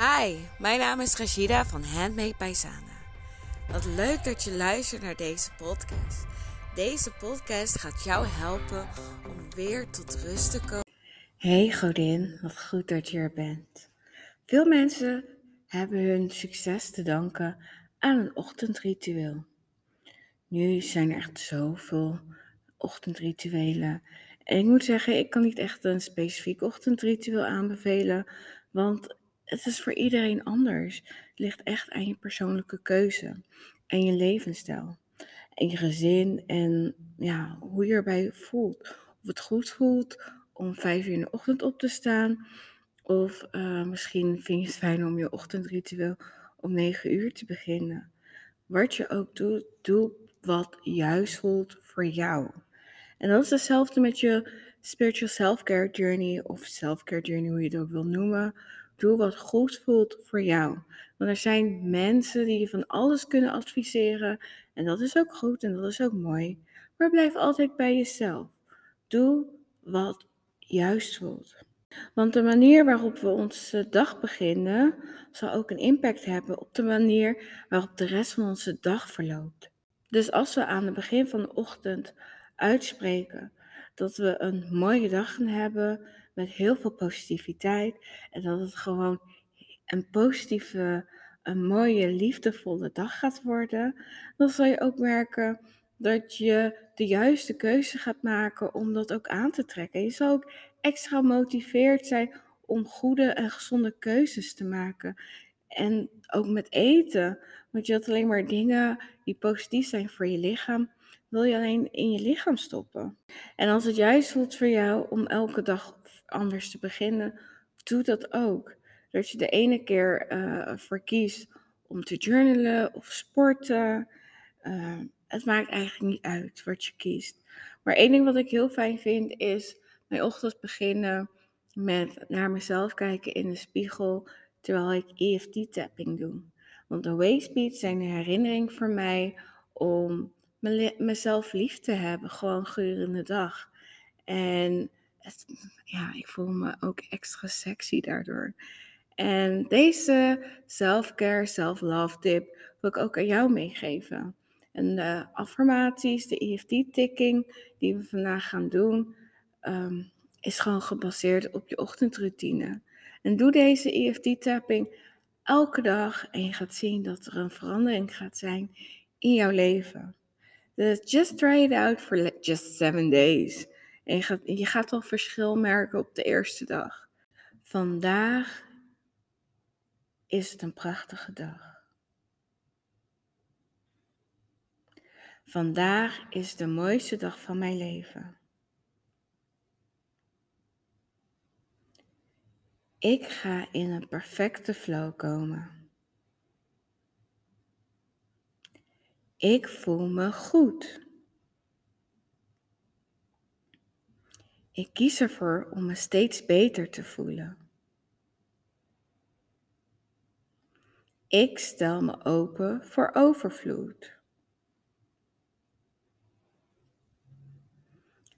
Hi, mijn naam is Rashida van Handmade by Sana. Wat leuk dat je luistert naar deze podcast. Deze podcast gaat jou helpen om weer tot rust te komen. Hey Godin, wat goed dat je er bent. Veel mensen hebben hun succes te danken aan een ochtendritueel. Nu zijn er echt zoveel ochtendrituelen. En ik moet zeggen, ik kan niet echt een specifiek ochtendritueel aanbevelen, want het is voor iedereen anders. Het ligt echt aan je persoonlijke keuze en je levensstijl. En je gezin en ja, hoe je erbij voelt. Of het goed voelt om vijf uur in de ochtend op te staan. Of uh, misschien vind je het fijn om je ochtendritueel om negen uur te beginnen. Wat je ook doet, doe wat juist voelt voor jou. En dat is hetzelfde met je spiritual self-care journey of self-care journey, hoe je het ook wil noemen. Doe wat goed voelt voor jou. Want er zijn mensen die je van alles kunnen adviseren. En dat is ook goed en dat is ook mooi. Maar blijf altijd bij jezelf. Doe wat juist voelt. Want de manier waarop we onze dag beginnen, zal ook een impact hebben op de manier waarop de rest van onze dag verloopt. Dus als we aan het begin van de ochtend uitspreken dat we een mooie dag gaan hebben met heel veel positiviteit en dat het gewoon een positieve, een mooie, liefdevolle dag gaat worden, dan zal je ook merken dat je de juiste keuze gaat maken om dat ook aan te trekken. Je zal ook extra gemotiveerd zijn om goede en gezonde keuzes te maken. En ook met eten. Want je had alleen maar dingen die positief zijn voor je lichaam, wil je alleen in je lichaam stoppen. En als het juist voelt voor jou om elke dag anders te beginnen, doe dat ook. Dat je de ene keer uh, voor kiest om te journalen of sporten. Uh, het maakt eigenlijk niet uit wat je kiest. Maar één ding wat ik heel fijn vind is mijn ochtend beginnen met naar mezelf kijken in de spiegel terwijl ik EFT-tapping doe. Want de waste zijn een herinnering voor mij om mezelf lief te hebben, gewoon gedurende de dag. En ja, ik voel me ook extra sexy daardoor. En deze self-care, self-love tip wil ik ook aan jou meegeven. En de affirmaties, de EFT-ticking die we vandaag gaan doen, um, is gewoon gebaseerd op je ochtendroutine. En doe deze EFT-tapping elke dag en je gaat zien dat er een verandering gaat zijn in jouw leven. Dus just try it out for just seven days. En je gaat, je gaat al verschil merken op de eerste dag. Vandaag is het een prachtige dag. Vandaag is de mooiste dag van mijn leven. Ik ga in een perfecte flow komen. Ik voel me goed. Ik kies ervoor om me steeds beter te voelen. Ik stel me open voor overvloed.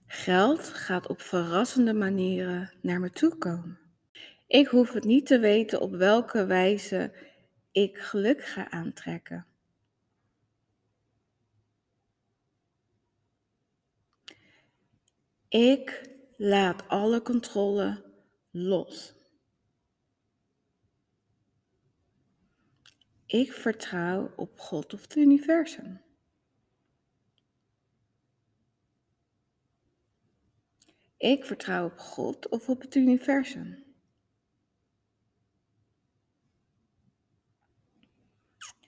Geld gaat op verrassende manieren naar me toe komen. Ik hoef het niet te weten op welke wijze ik geluk ga aantrekken. Ik laat alle controle los. Ik vertrouw op God of het universum. Ik vertrouw op God of op het universum.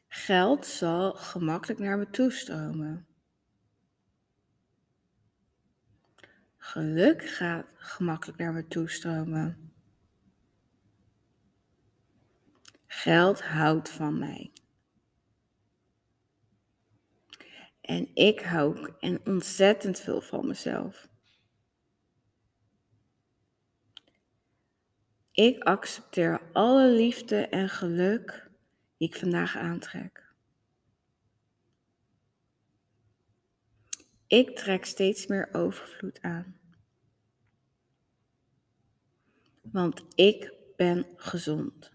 Geld zal gemakkelijk naar me toestromen. Geluk gaat gemakkelijk naar me toestromen. Geld houdt van mij. En ik hou en ontzettend veel van mezelf. Ik accepteer alle liefde en geluk die ik vandaag aantrek. Ik trek steeds meer overvloed aan. Want ik ben gezond.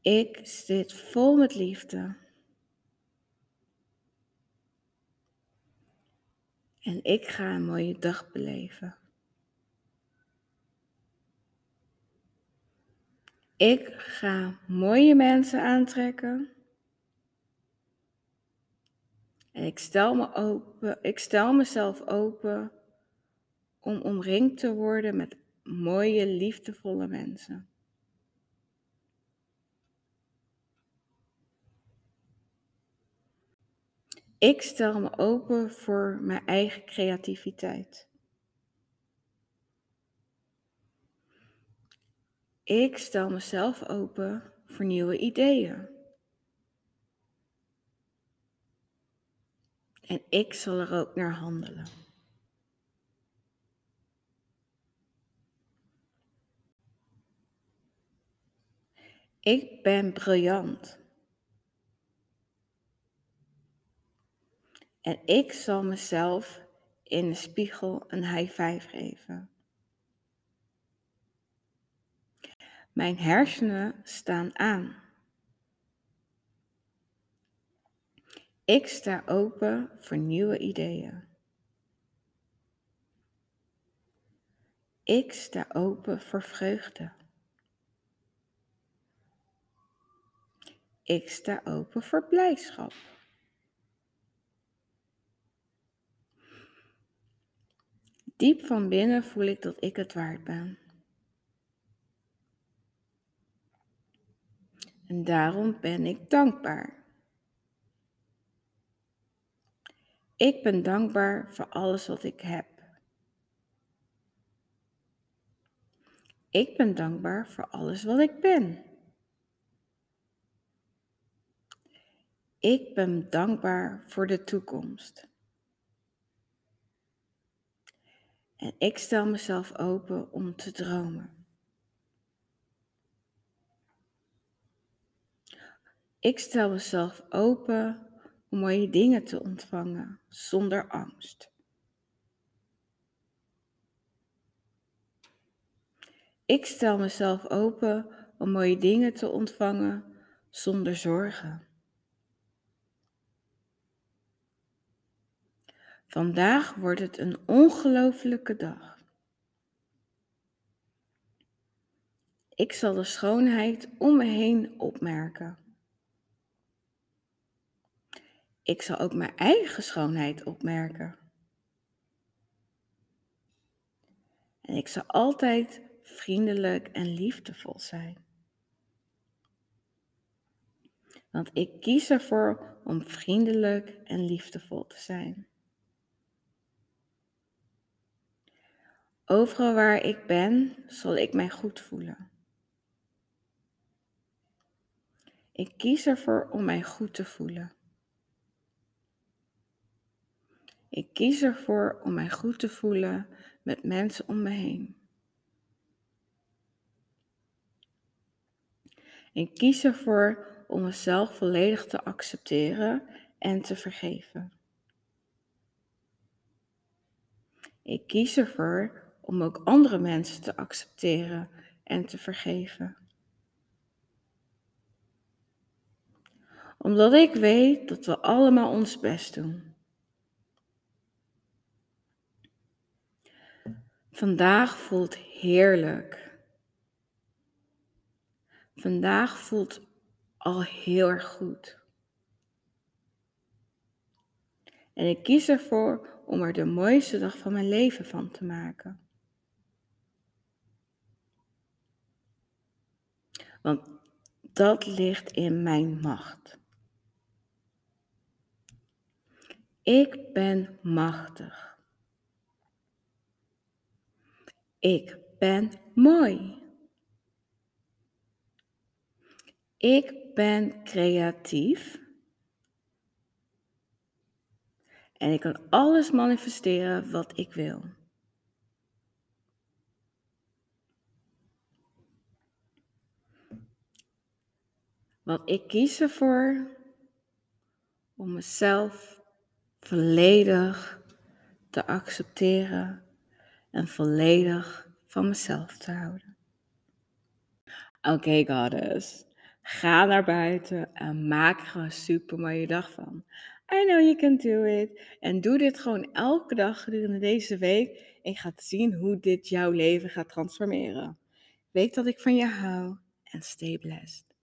Ik zit vol met liefde. En ik ga een mooie dag beleven. Ik ga mooie mensen aantrekken. En ik stel, me open, ik stel mezelf open om omringd te worden met mooie, liefdevolle mensen. Ik stel me open voor mijn eigen creativiteit. Ik stel mezelf open voor nieuwe ideeën. En ik zal er ook naar handelen. Ik ben briljant. En ik zal mezelf in de spiegel een high five geven. Mijn hersenen staan aan. Ik sta open voor nieuwe ideeën. Ik sta open voor vreugde. Ik sta open voor blijdschap. Diep van binnen voel ik dat ik het waard ben. En daarom ben ik dankbaar. Ik ben dankbaar voor alles wat ik heb. Ik ben dankbaar voor alles wat ik ben. Ik ben dankbaar voor de toekomst. En ik stel mezelf open om te dromen. Ik stel mezelf open om mooie dingen te ontvangen zonder angst. Ik stel mezelf open om mooie dingen te ontvangen zonder zorgen. Vandaag wordt het een ongelofelijke dag. Ik zal de schoonheid om me heen opmerken. Ik zal ook mijn eigen schoonheid opmerken. En ik zal altijd vriendelijk en liefdevol zijn. Want ik kies ervoor om vriendelijk en liefdevol te zijn. Overal waar ik ben, zal ik mij goed voelen. Ik kies ervoor om mij goed te voelen. Ik kies ervoor om mij goed te voelen met mensen om me heen. Ik kies ervoor om mezelf volledig te accepteren en te vergeven. Ik kies ervoor om ook andere mensen te accepteren en te vergeven. Omdat ik weet dat we allemaal ons best doen. Vandaag voelt heerlijk. Vandaag voelt al heel erg goed. En ik kies ervoor om er de mooiste dag van mijn leven van te maken. Want dat ligt in mijn macht. Ik ben machtig. Ik ben mooi. Ik ben creatief. En ik kan alles manifesteren wat ik wil. Want ik kies ervoor om mezelf volledig te accepteren en volledig van mezelf te houden. Oké, goddess. Ga naar buiten en maak er een super mooie dag van. I know you can do it. En doe dit gewoon elke dag gedurende deze week. En gaat zien hoe dit jouw leven gaat transformeren. Weet dat ik van je hou en stay blessed.